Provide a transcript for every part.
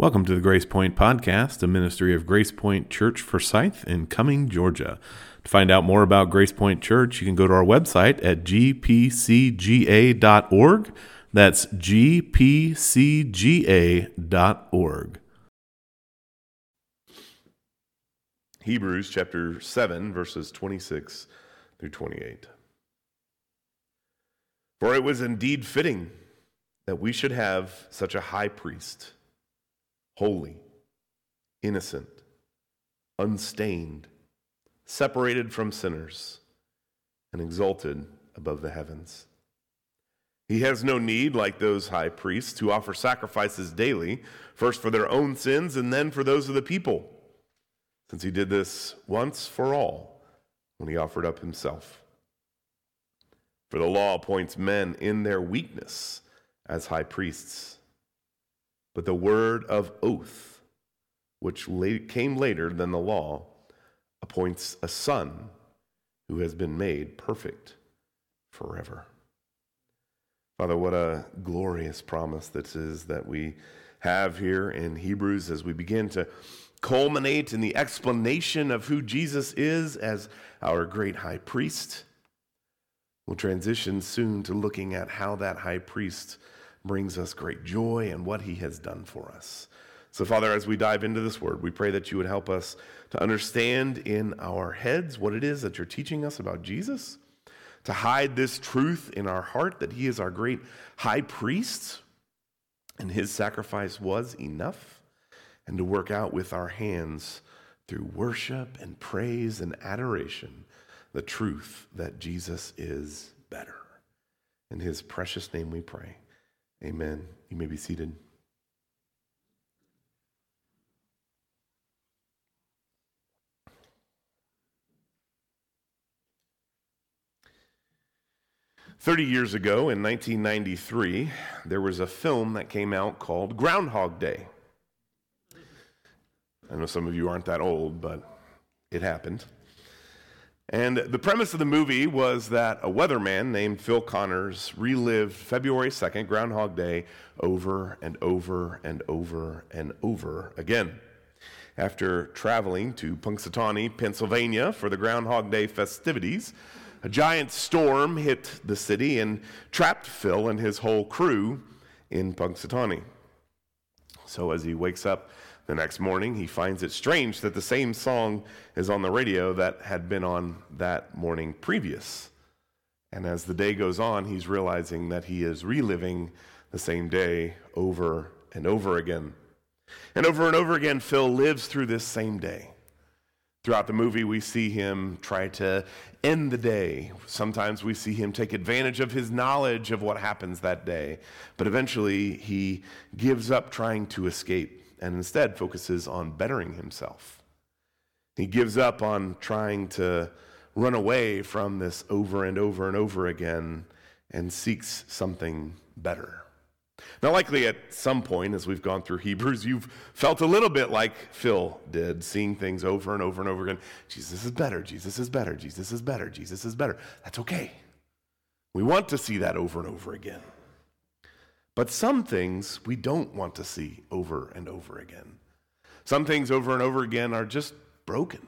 Welcome to the Grace Point Podcast, a ministry of Grace Point Church Forsyth in Cumming, Georgia. To find out more about Grace Point Church, you can go to our website at gpcga.org. That's gpcga.org. Hebrews chapter 7, verses 26 through 28. For it was indeed fitting that we should have such a high priest holy, innocent, unstained, separated from sinners, and exalted above the heavens. He has no need, like those high priests, to offer sacrifices daily, first for their own sins and then for those of the people, since he did this once for all when he offered up himself. For the law appoints men in their weakness as high priests but the word of oath, which came later than the law, appoints a son who has been made perfect forever. Father, what a glorious promise this is that we have here in Hebrews as we begin to culminate in the explanation of who Jesus is as our great high priest. We'll transition soon to looking at how that high priest brings us great joy and what he has done for us. So, Father, as we dive into this word, we pray that you would help us to understand in our heads what it is that you're teaching us about Jesus, to hide this truth in our heart that he is our great high priest and his sacrifice was enough, and to work out with our hands through worship and praise and adoration the truth that Jesus is better. In his precious name we pray. Amen. You may be seated. Thirty years ago, in 1993, there was a film that came out called Groundhog Day. I know some of you aren't that old, but it happened. And the premise of the movie was that a weatherman named Phil Connors relived February 2nd, Groundhog Day, over and over and over and over again. After traveling to Punxsutawney, Pennsylvania for the Groundhog Day festivities, a giant storm hit the city and trapped Phil and his whole crew in Punxsutawney. So as he wakes up the next morning, he finds it strange that the same song is on the radio that had been on that morning previous. And as the day goes on, he's realizing that he is reliving the same day over and over again. And over and over again, Phil lives through this same day. Throughout the movie, we see him try to end the day. Sometimes we see him take advantage of his knowledge of what happens that day. But eventually, he gives up trying to escape and instead focuses on bettering himself. He gives up on trying to run away from this over and over and over again and seeks something better. Now, likely at some point as we've gone through Hebrews, you've felt a little bit like Phil did, seeing things over and over and over again. Jesus is better, Jesus is better, Jesus is better, Jesus is better. That's okay. We want to see that over and over again. But some things we don't want to see over and over again. Some things over and over again are just broken.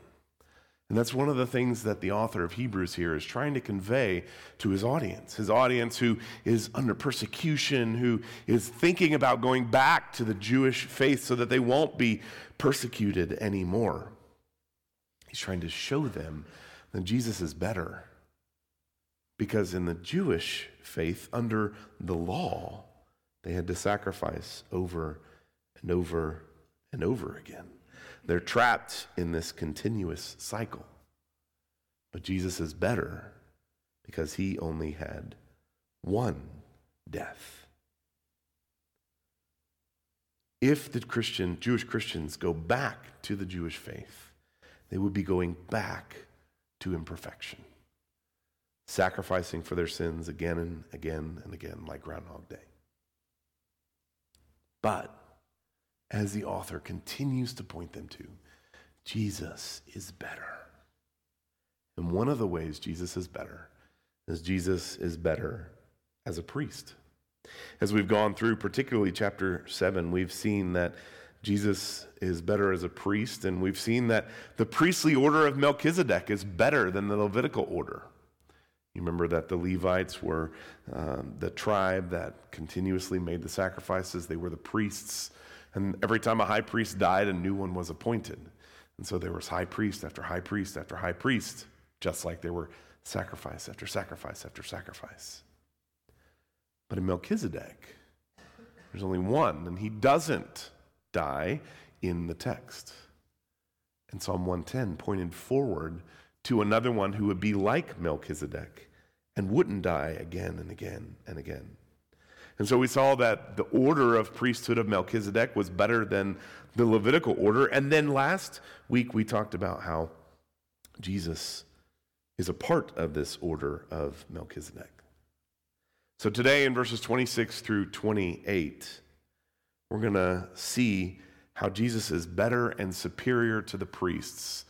And that's one of the things that the author of Hebrews here is trying to convey to his audience. His audience who is under persecution, who is thinking about going back to the Jewish faith so that they won't be persecuted anymore. He's trying to show them that Jesus is better. Because in the Jewish faith, under the law, they had to sacrifice over and over and over again. They're trapped in this continuous cycle. But Jesus is better because he only had one death. If the Christian, Jewish Christians go back to the Jewish faith, they would be going back to imperfection, sacrificing for their sins again and again and again, like Groundhog Day. But as the author continues to point them to, Jesus is better. And one of the ways Jesus is better is Jesus is better as a priest. As we've gone through, particularly chapter 7, we've seen that Jesus is better as a priest, and we've seen that the priestly order of Melchizedek is better than the Levitical order. You remember that the Levites were um, the tribe that continuously made the sacrifices, they were the priests. And every time a high priest died, a new one was appointed. And so there was high priest after high priest after high priest, just like there were sacrifice after sacrifice after sacrifice. But in Melchizedek, there's only one, and he doesn't die in the text. And Psalm 110 pointed forward to another one who would be like Melchizedek and wouldn't die again and again and again. And so we saw that the order of priesthood of Melchizedek was better than the Levitical order. And then last week we talked about how Jesus is a part of this order of Melchizedek. So today in verses 26 through 28, we're going to see how Jesus is better and superior to the priests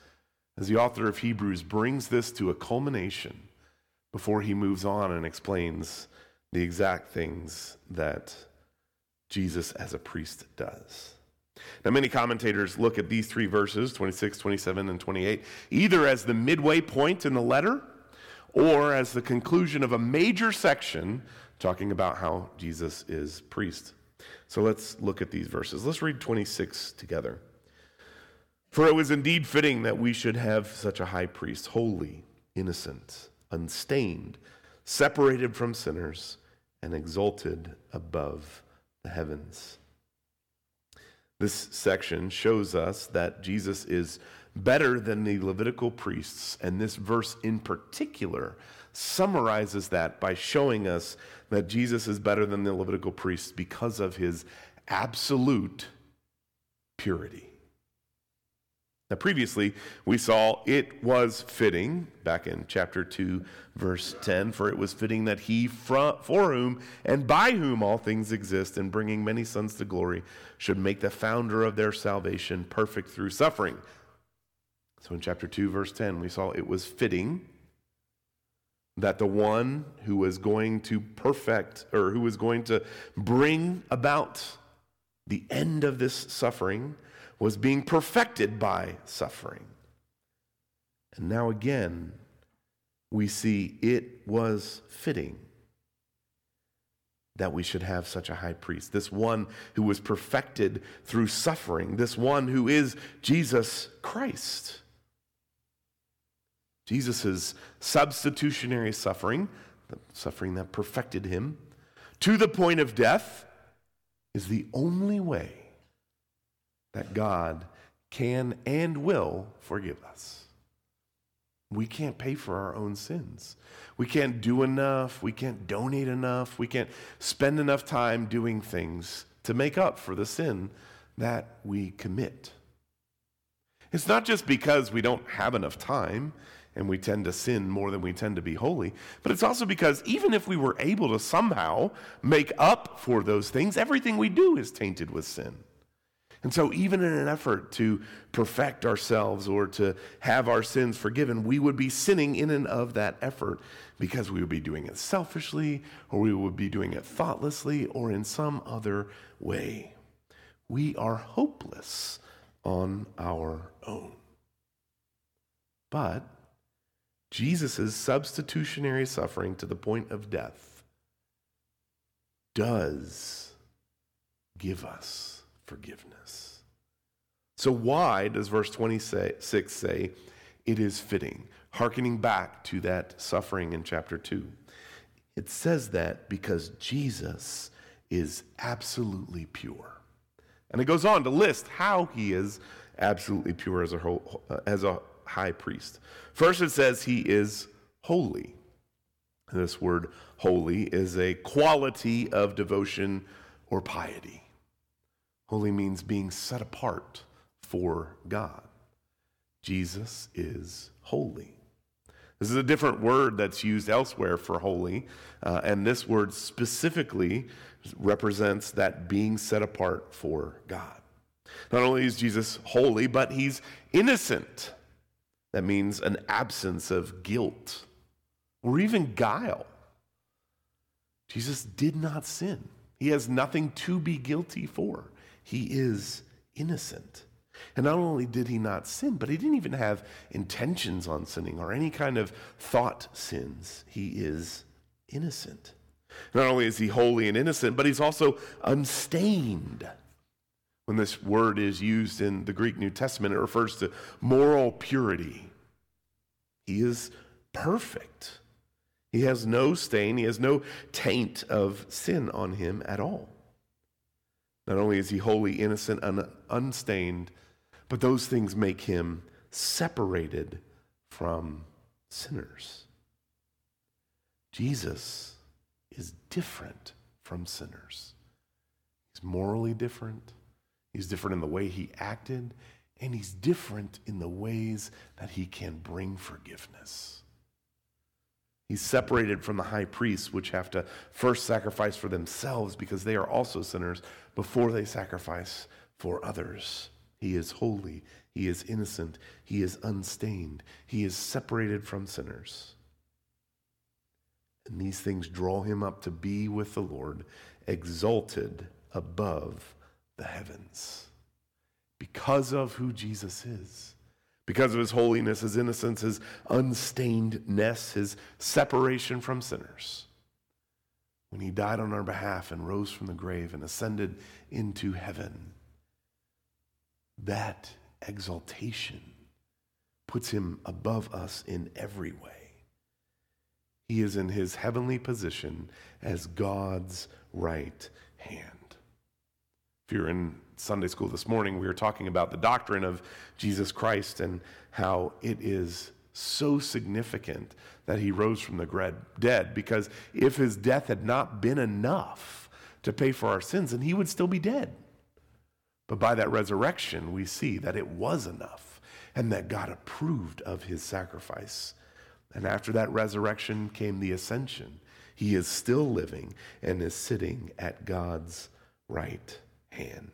as the author of Hebrews brings this to a culmination before he moves on and explains the exact things that Jesus as a priest does. Now, many commentators look at these three verses, 26, 27, and 28, either as the midway point in the letter or as the conclusion of a major section talking about how Jesus is priest. So let's look at these verses. Let's read 26 together. For it was indeed fitting that we should have such a high priest, holy, innocent, unstained, separated from sinners, and exalted above the heavens. This section shows us that Jesus is better than the Levitical priests, and this verse in particular summarizes that by showing us that Jesus is better than the Levitical priests because of his absolute purity. Now, previously, we saw it was fitting, back in chapter 2, verse 10, for it was fitting that he, for whom and by whom all things exist, and bringing many sons to glory, should make the founder of their salvation perfect through suffering. So, in chapter 2, verse 10, we saw it was fitting that the one who was going to perfect or who was going to bring about the end of this suffering was being perfected by suffering. And now again, we see it was fitting that we should have such a high priest, this one who was perfected through suffering, this one who is Jesus Christ. Jesus' substitutionary suffering, the suffering that perfected him, to the point of death, is the only way that God can and will forgive us. We can't pay for our own sins. We can't do enough. We can't donate enough. We can't spend enough time doing things to make up for the sin that we commit. It's not just because we don't have enough time and we tend to sin more than we tend to be holy. But it's also because even if we were able to somehow make up for those things, everything we do is tainted with sin. And so, even in an effort to perfect ourselves or to have our sins forgiven, we would be sinning in and of that effort because we would be doing it selfishly, or we would be doing it thoughtlessly, or in some other way. We are hopeless on our own. But Jesus' substitutionary suffering to the point of death does give us forgiveness. So, why does verse 26 say it is fitting? Harkening back to that suffering in chapter 2. It says that because Jesus is absolutely pure. And it goes on to list how he is absolutely pure as a, whole, as a high priest. First, it says he is holy. This word holy is a quality of devotion or piety. Holy means being set apart for God. Jesus is holy. This is a different word that's used elsewhere for holy, uh, and this word specifically represents that being set apart for God. Not only is Jesus holy, but he's innocent. That means an absence of guilt or even guile. Jesus did not sin. He has nothing to be guilty for. He is innocent. And not only did he not sin, but he didn't even have intentions on sinning or any kind of thought sins. He is innocent. Not only is he holy and innocent, but he's also unstained. When this word is used in the Greek New Testament, it refers to moral purity. He is perfect. He has no stain, he has no taint of sin on him at all. Not only is he holy, innocent, and unstained, but those things make him separated from sinners. Jesus is different from sinners. He's morally different, he's different in the way he acted, and he's different in the ways that he can bring forgiveness. He's separated from the high priests, which have to first sacrifice for themselves because they are also sinners before they sacrifice for others. He is holy. He is innocent. He is unstained. He is separated from sinners. And these things draw him up to be with the Lord, exalted above the heavens because of who Jesus is. Because of his holiness, his innocence, his unstainedness, his separation from sinners. When he died on our behalf and rose from the grave and ascended into heaven, that exaltation puts him above us in every way. He is in his heavenly position as God's right hand. If you're in Sunday school this morning, we were talking about the doctrine of Jesus Christ and how it is so significant that he rose from the dead. Because if his death had not been enough to pay for our sins, then he would still be dead. But by that resurrection, we see that it was enough and that God approved of his sacrifice. And after that resurrection came the ascension. He is still living and is sitting at God's right hand.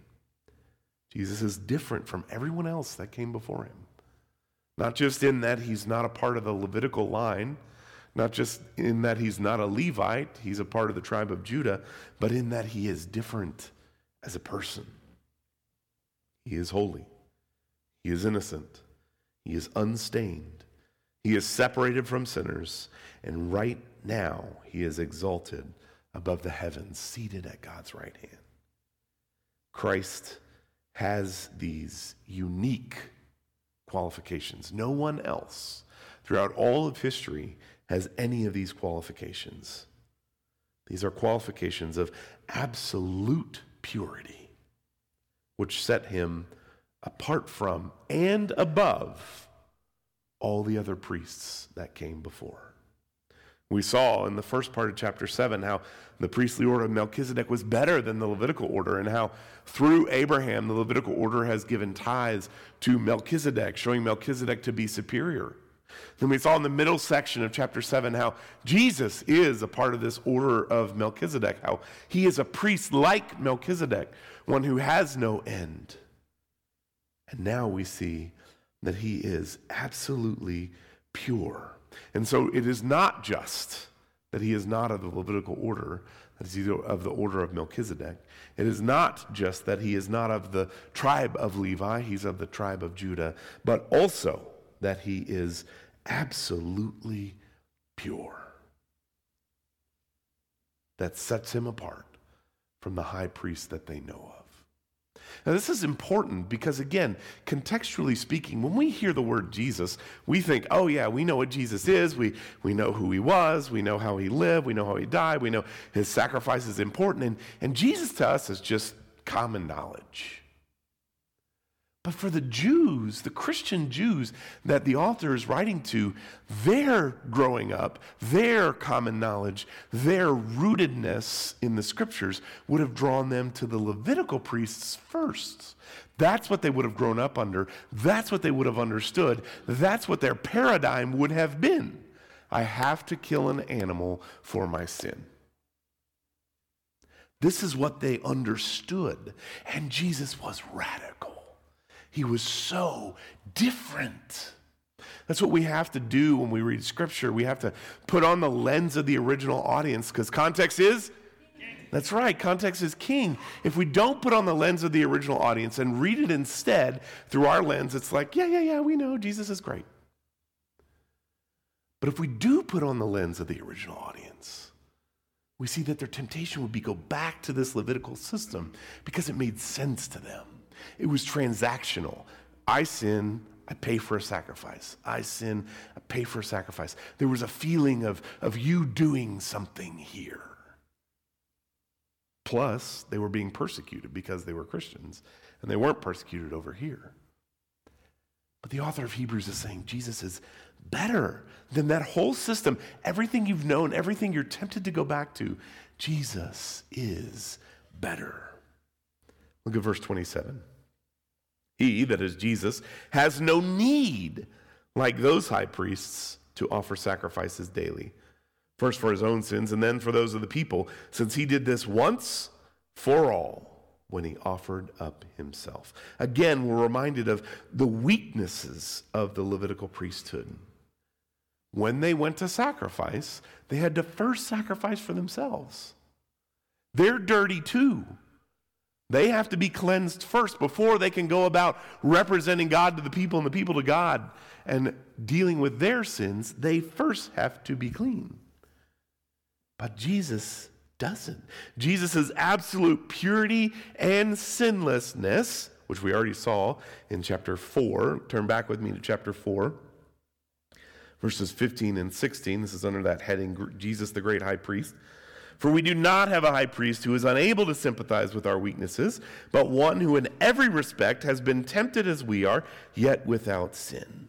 Jesus is different from everyone else that came before him. Not just in that he's not a part of the Levitical line, not just in that he's not a Levite, he's a part of the tribe of Judah, but in that he is different as a person. He is holy, he is innocent, he is unstained, he is separated from sinners, and right now he is exalted above the heavens, seated at God's right hand. Christ has these unique qualifications. No one else throughout all of history has any of these qualifications. These are qualifications of absolute purity, which set him apart from and above all the other priests that came before. We saw in the first part of chapter 7 how the priestly order of Melchizedek was better than the Levitical order, and how through Abraham, the Levitical order has given tithes to Melchizedek, showing Melchizedek to be superior. Then we saw in the middle section of chapter 7 how Jesus is a part of this order of Melchizedek, how he is a priest like Melchizedek, one who has no end. And now we see that he is absolutely pure. And so it is not just that he is not of the Levitical order, that is of the order of Melchizedek. It is not just that he is not of the tribe of Levi, he's of the tribe of Judah, but also that he is absolutely pure. That sets him apart from the high priest that they know of. Now, this is important because, again, contextually speaking, when we hear the word Jesus, we think, oh, yeah, we know what Jesus is. We, we know who he was. We know how he lived. We know how he died. We know his sacrifice is important. And, and Jesus to us is just common knowledge. But for the Jews, the Christian Jews that the author is writing to, their growing up, their common knowledge, their rootedness in the scriptures would have drawn them to the Levitical priests first. That's what they would have grown up under. That's what they would have understood. That's what their paradigm would have been. I have to kill an animal for my sin. This is what they understood. And Jesus was radical. He was so different. That's what we have to do when we read scripture. We have to put on the lens of the original audience because context is That's right, context is king. If we don't put on the lens of the original audience and read it instead through our lens, it's like, yeah, yeah, yeah, we know Jesus is great. But if we do put on the lens of the original audience, we see that their temptation would be go back to this Levitical system because it made sense to them. It was transactional. I sin, I pay for a sacrifice. I sin, I pay for a sacrifice. There was a feeling of, of you doing something here. Plus, they were being persecuted because they were Christians, and they weren't persecuted over here. But the author of Hebrews is saying Jesus is better than that whole system. Everything you've known, everything you're tempted to go back to, Jesus is better. Look at verse 27. He, that is Jesus, has no need, like those high priests, to offer sacrifices daily, first for his own sins and then for those of the people, since he did this once for all when he offered up himself. Again, we're reminded of the weaknesses of the Levitical priesthood. When they went to sacrifice, they had to first sacrifice for themselves. They're dirty too. They have to be cleansed first before they can go about representing God to the people and the people to God and dealing with their sins. They first have to be clean. But Jesus doesn't. Jesus' absolute purity and sinlessness, which we already saw in chapter 4, turn back with me to chapter 4, verses 15 and 16. This is under that heading Jesus, the great high priest. For we do not have a high priest who is unable to sympathize with our weaknesses, but one who in every respect has been tempted as we are, yet without sin.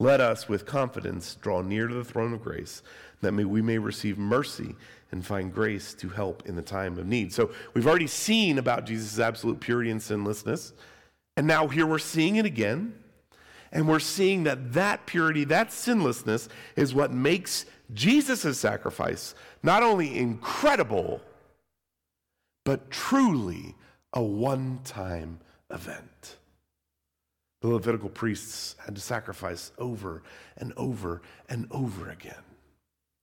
Let us with confidence draw near to the throne of grace, that we may receive mercy and find grace to help in the time of need. So we've already seen about Jesus' absolute purity and sinlessness, and now here we're seeing it again. And we're seeing that that purity, that sinlessness, is what makes Jesus' sacrifice not only incredible, but truly a one time event. The Levitical priests had to sacrifice over and over and over again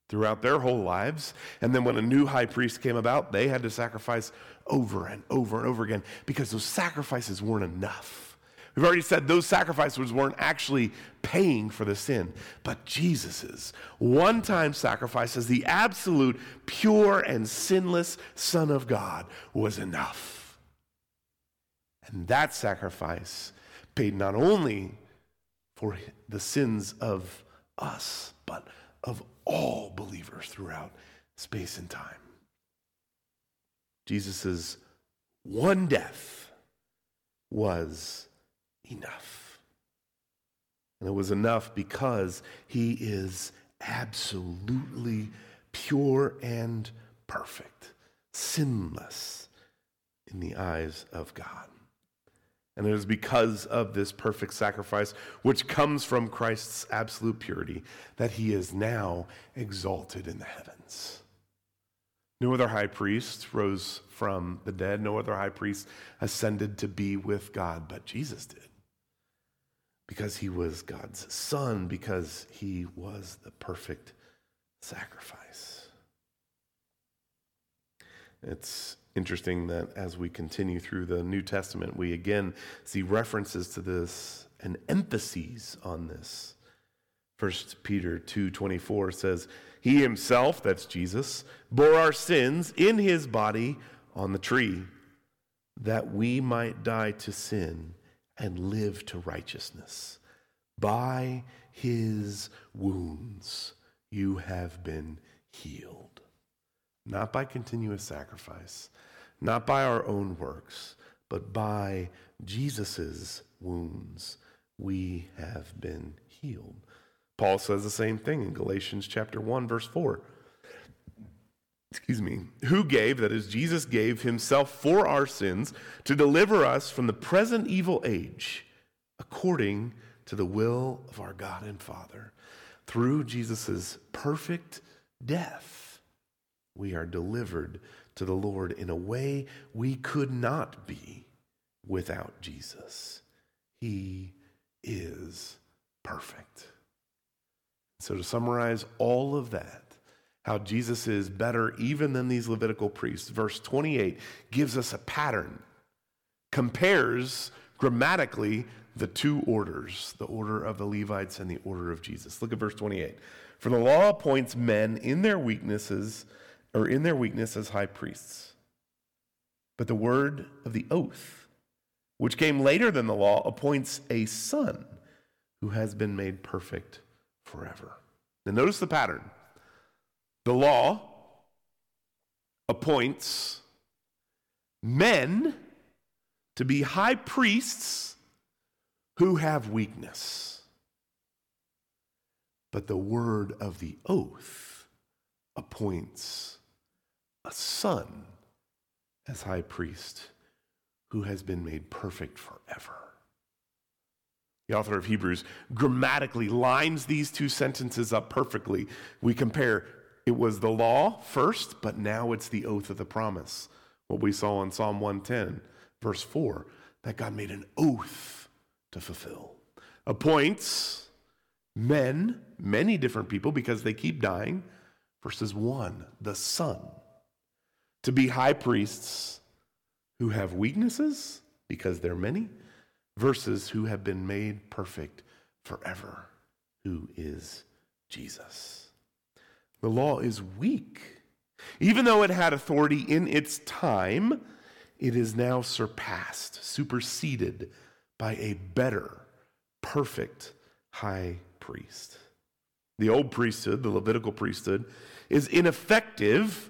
throughout their whole lives. And then when a new high priest came about, they had to sacrifice over and over and over again because those sacrifices weren't enough. We've already said those sacrifices weren't actually paying for the sin, but Jesus's one-time sacrifice as the absolute pure and sinless Son of God was enough. And that sacrifice paid not only for the sins of us, but of all believers throughout space and time. Jesus' one death was enough. And it was enough because he is absolutely pure and perfect, sinless in the eyes of God. And it is because of this perfect sacrifice, which comes from Christ's absolute purity, that he is now exalted in the heavens. No other high priest rose from the dead, no other high priest ascended to be with God, but Jesus did because he was God's son, because he was the perfect sacrifice. It's interesting that as we continue through the New Testament, we again see references to this and emphases on this. 1 Peter 2:24 says, "He himself, that's Jesus, bore our sins in his body on the tree, that we might die to sin and live to righteousness. By his wounds you have been healed. Not by continuous sacrifice, not by our own works, but by Jesus' wounds we have been healed. Paul says the same thing in Galatians chapter 1 verse 4 excuse me, who gave, that is, Jesus gave himself for our sins to deliver us from the present evil age, according to the will of our God and Father. Through Jesus' perfect death, we are delivered to the Lord in a way we could not be without Jesus. He is perfect. So, to summarize all of that, how Jesus is better even than these Levitical priests. Verse 28 gives us a pattern, compares grammatically the two orders, the order of the Levites and the order of Jesus. Look at verse 28. For the law appoints men in their weaknesses, or in their weakness as high priests. But the word of the oath, which came later than the law, appoints a son who has been made perfect forever. Now, notice the pattern. The law appoints men to be high priests who have weakness. But the word of the oath appoints a son as high priest who has been made perfect forever. The author of Hebrews grammatically lines these two sentences up perfectly. We compare it was the law first, but now it's the oath of the promise. What we saw in Psalm 110, verse 4, that God made an oath to fulfill. Appoints men, many different people, because they keep dying, verses 1, the Son, to be high priests who have weaknesses, because they're many, verses who have been made perfect forever, who is Jesus. The law is weak. Even though it had authority in its time, it is now surpassed, superseded by a better, perfect high priest. The old priesthood, the Levitical priesthood, is ineffective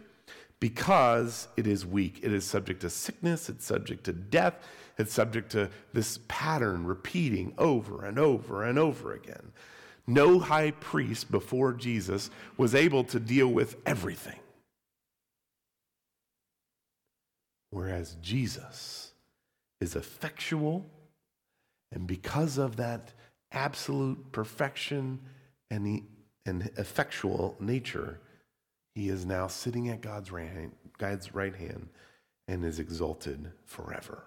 because it is weak. It is subject to sickness, it's subject to death, it's subject to this pattern repeating over and over and over again. No high priest before Jesus was able to deal with everything. Whereas Jesus is effectual, and because of that absolute perfection and, the, and effectual nature, he is now sitting at God's right, hand, God's right hand and is exalted forever.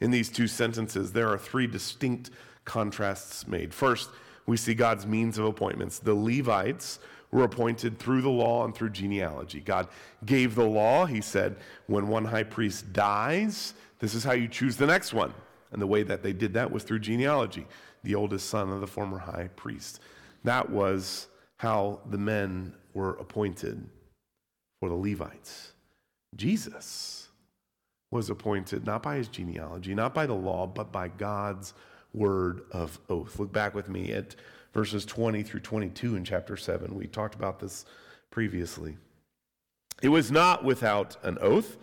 In these two sentences, there are three distinct contrasts made. First, we see God's means of appointments. The Levites were appointed through the law and through genealogy. God gave the law. He said, when one high priest dies, this is how you choose the next one. And the way that they did that was through genealogy, the oldest son of the former high priest. That was how the men were appointed for the Levites. Jesus was appointed not by his genealogy, not by the law, but by God's word of oath. Look back with me at verses 20 through 22 in chapter 7. We talked about this previously. It was not without an oath,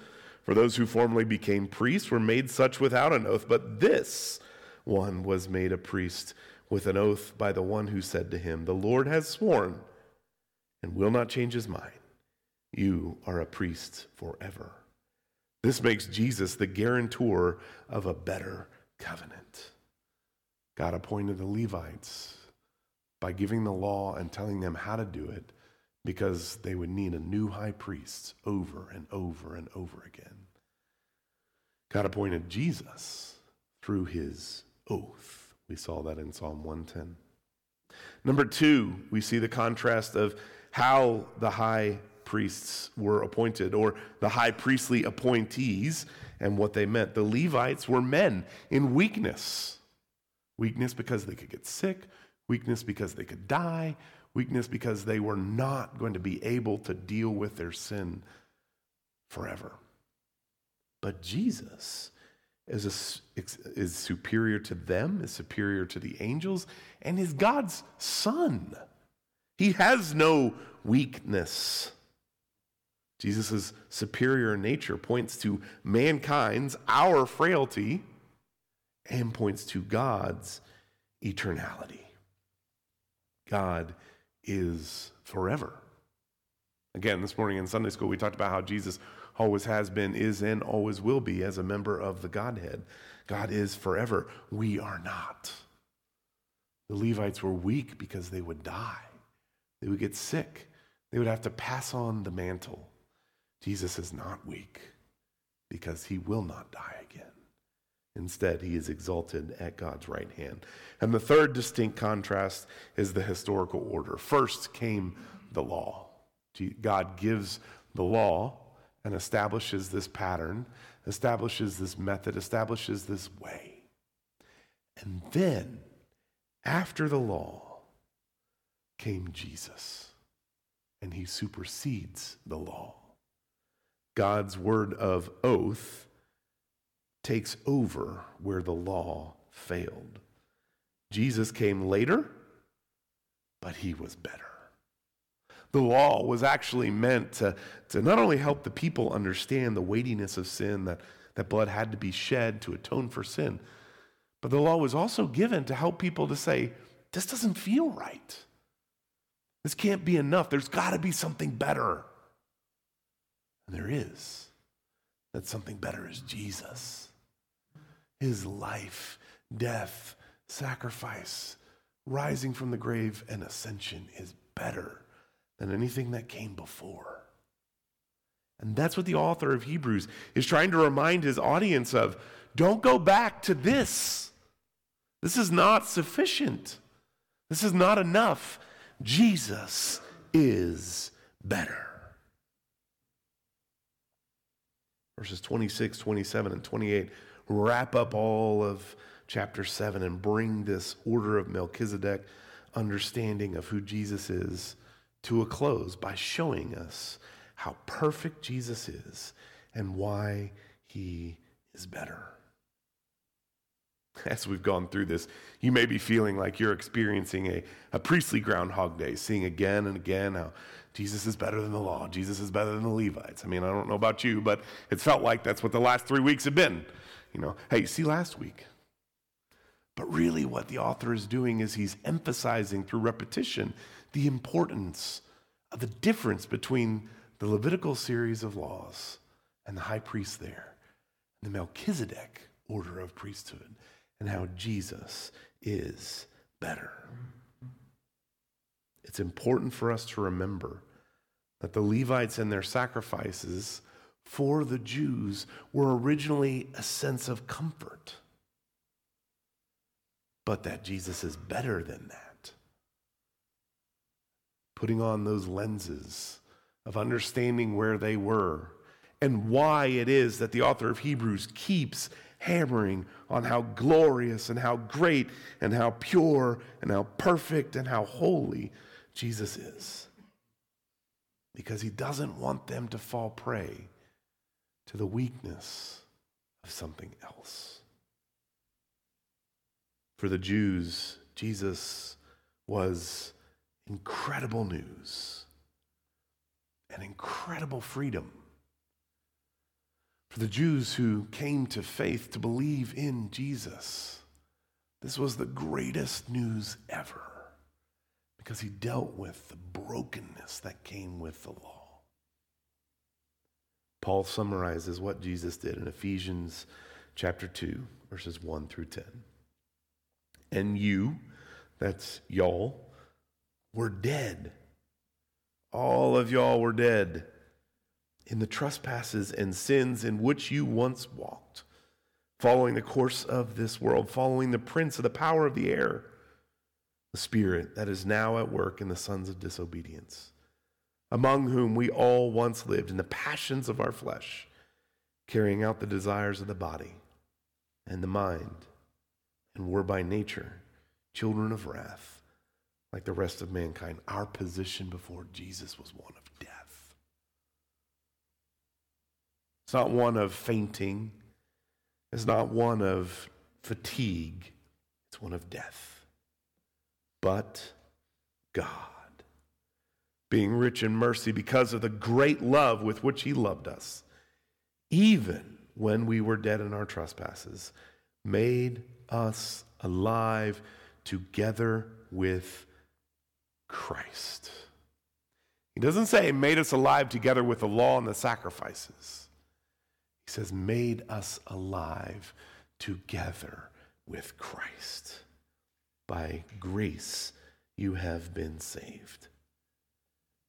for those who formerly became priests were made such without an oath, but this one was made a priest with an oath by the one who said to him, The Lord has sworn and will not change his mind. You are a priest forever. This makes Jesus the guarantor of a better covenant. God appointed the Levites by giving the law and telling them how to do it because they would need a new high priest over and over and over again. God appointed Jesus through his oath. We saw that in Psalm 110. Number two, we see the contrast of how the high priests were appointed, or the high priestly appointees, and what they meant. The Levites were men in weakness. Weakness because they could get sick, weakness because they could die, weakness because they were not going to be able to deal with their sin forever. But Jesus is, a, is superior to them, is superior to the angels, and is God's son. He has no weakness. Jesus' superior nature points to mankind's, our frailty, and points to God's eternality. God is forever. Again, this morning in Sunday school, we talked about how Jesus always has been, is, and always will be as a member of the Godhead. God is forever. We are not. The Levites were weak because they would die, they would get sick, they would have to pass on the mantle. Jesus is not weak because he will not die again. Instead, he is exalted at God's right hand. And the third distinct contrast is the historical order. First came the law. God gives the law and establishes this pattern, establishes this method, establishes this way. And then, after the law, came Jesus, and he supersedes the law. God's word of oath takes over where the law failed. Jesus came later, but he was better. The law was actually meant to, to not only help the people understand the weightiness of sin, that, that blood had to be shed to atone for sin, but the law was also given to help people to say, this doesn't feel right. This can't be enough. There's got to be something better. And there is. That something better is Jesus. His life, death, sacrifice, rising from the grave, and ascension is better than anything that came before. And that's what the author of Hebrews is trying to remind his audience of. Don't go back to this. This is not sufficient. This is not enough. Jesus is better. Verses 26, 27, and 28 wrap up all of chapter 7 and bring this order of Melchizedek understanding of who Jesus is to a close by showing us how perfect Jesus is and why he is better. As we've gone through this, you may be feeling like you're experiencing a, a priestly groundhog day, seeing again and again how Jesus is better than the law, Jesus is better than the Levites. I mean, I don't know about you, but it's felt like that's what the last three weeks have been. You know, hey, see last week. But really, what the author is doing is he's emphasizing through repetition the importance of the difference between the Levitical series of laws and the high priest there, the Melchizedek order of priesthood, and how Jesus is better. It's important for us to remember that the Levites and their sacrifices for the Jews were originally a sense of comfort, but that Jesus is better than that. Putting on those lenses of understanding where they were and why it is that the author of Hebrews keeps hammering on how glorious and how great and how pure and how perfect and how holy Jesus is. Because he doesn't want them to fall prey to the weakness of something else. For the Jews, Jesus was incredible news and incredible freedom. For the Jews who came to faith to believe in Jesus, this was the greatest news ever because he dealt with the brokenness that came with the law. Paul summarizes what Jesus did in Ephesians chapter 2, verses 1 through 10. And you, that's y'all, were dead. All of y'all were dead in the trespasses and sins in which you once walked, following the course of this world, following the prince of the power of the air, the spirit that is now at work in the sons of disobedience among whom we all once lived in the passions of our flesh, carrying out the desires of the body and the mind, and were by nature children of wrath, like the rest of mankind. Our position before Jesus was one of death. It's not one of fainting, it's not one of fatigue, it's one of death. But God being rich in mercy because of the great love with which he loved us, even when we were dead in our trespasses, made us alive together with Christ. He doesn't say made us alive together with the law and the sacrifices. He says made us alive together with Christ. By grace you have been saved.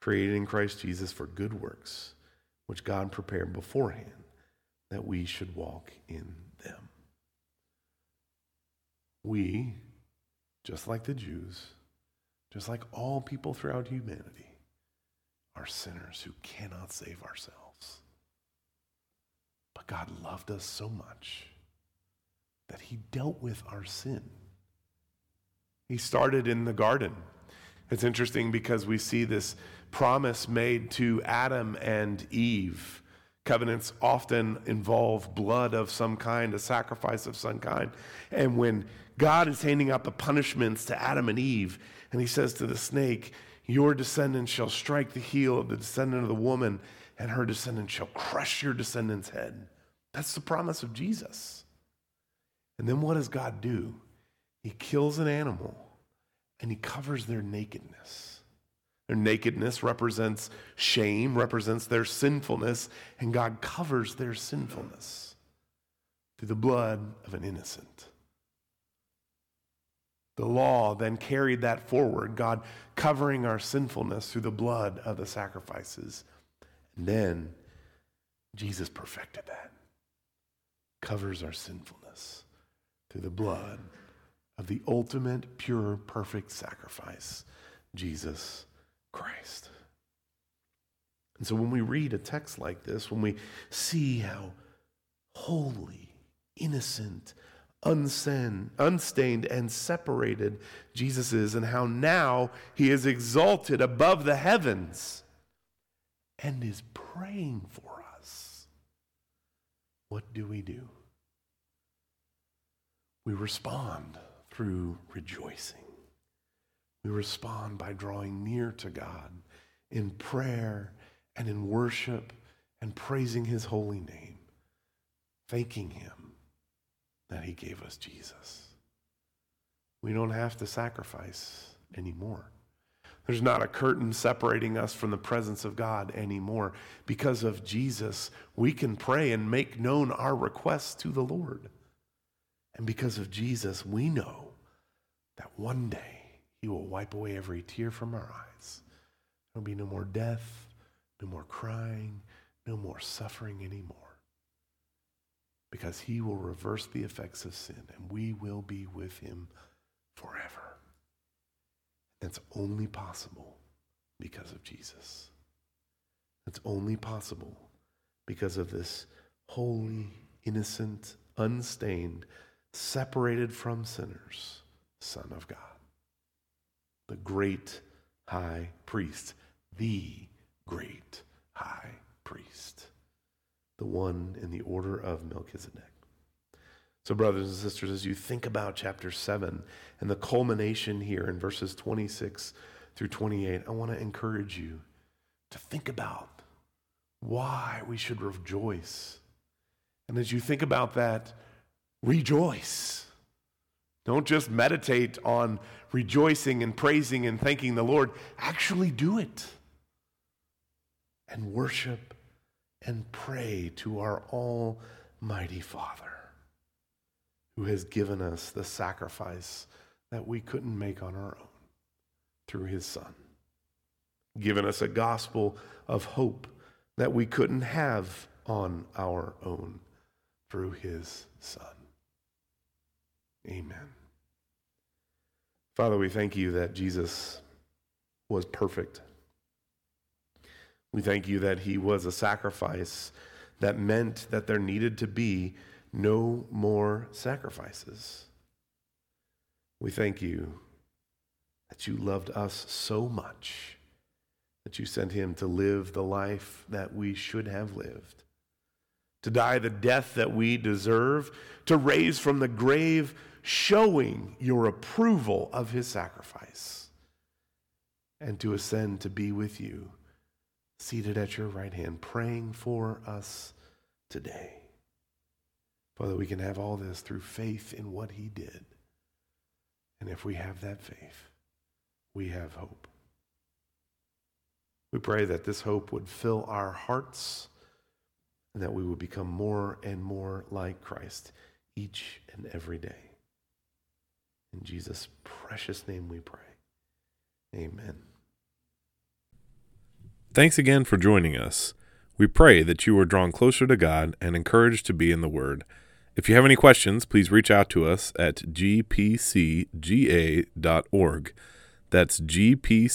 created in Christ Jesus for good works, which God prepared beforehand that we should walk in them. We, just like the Jews, just like all people throughout humanity, are sinners who cannot save ourselves. But God loved us so much that he dealt with our sin. He started in the garden. It's interesting because we see this promise made to Adam and Eve. Covenants often involve blood of some kind, a sacrifice of some kind. And when God is handing out the punishments to Adam and Eve, and he says to the snake, Your descendant shall strike the heel of the descendant of the woman, and her descendant shall crush your descendant's head. That's the promise of Jesus. And then what does God do? He kills an animal and he covers their nakedness. Their nakedness represents shame, represents their sinfulness, and God covers their sinfulness through the blood of an innocent. The law then carried that forward, God covering our sinfulness through the blood of the sacrifices. And then Jesus perfected that, covers our sinfulness through the blood of the ultimate, pure, perfect sacrifice, Jesus Christ. And so when we read a text like this, when we see how holy, innocent, unstained, unstained and separated Jesus is, and how now he is exalted above the heavens and is praying for us. What do we do? We respond through rejoicing. We respond by drawing near to God in prayer and in worship and praising his holy name, thanking him that he gave us Jesus. We don't have to sacrifice anymore. There's not a curtain separating us from the presence of God anymore. Because of Jesus, we can pray and make known our requests to the Lord. And because of Jesus, we know that one day he will wipe away every tear from our eyes. There'll be no more death, no more crying, no more suffering anymore because he will reverse the effects of sin and we will be with him forever. That's only possible because of Jesus. That's only possible because of this holy, innocent, unstained, separated from sinners Son of God, the great high priest, the great high priest the one in the order of Melchizedek. So, brothers and sisters, as you think about chapter 7 and the culmination here in verses 26 through 28, I want to encourage you to think about why we should rejoice. And as you think about that, rejoice. Don't just meditate on rejoicing and praising and thanking the Lord. Actually do it and worship and pray to our Almighty Father who has given us the sacrifice that we couldn't make on our own through his Son, given us a gospel of hope that we couldn't have on our own through his Son. Amen. Father, we thank you that Jesus was perfect we thank you that he was a sacrifice that meant that there needed to be no more sacrifices. We thank you that you loved us so much that you sent him to live the life that we should have lived, to die the death that we deserve, to raise from the grave, showing your approval of his sacrifice, and to ascend to be with you seated at your right hand, praying for us today. Father, we can have all this through faith in what he did. And if we have that faith, we have hope. We pray that this hope would fill our hearts and that we would become more and more like Christ each and every day. In Jesus' precious name we pray. Amen. Thanks again for joining us. We pray that you are drawn closer to God and encouraged to be in the Word. If you have any questions, please reach out to us at gpcga.org. That's gpcga.org.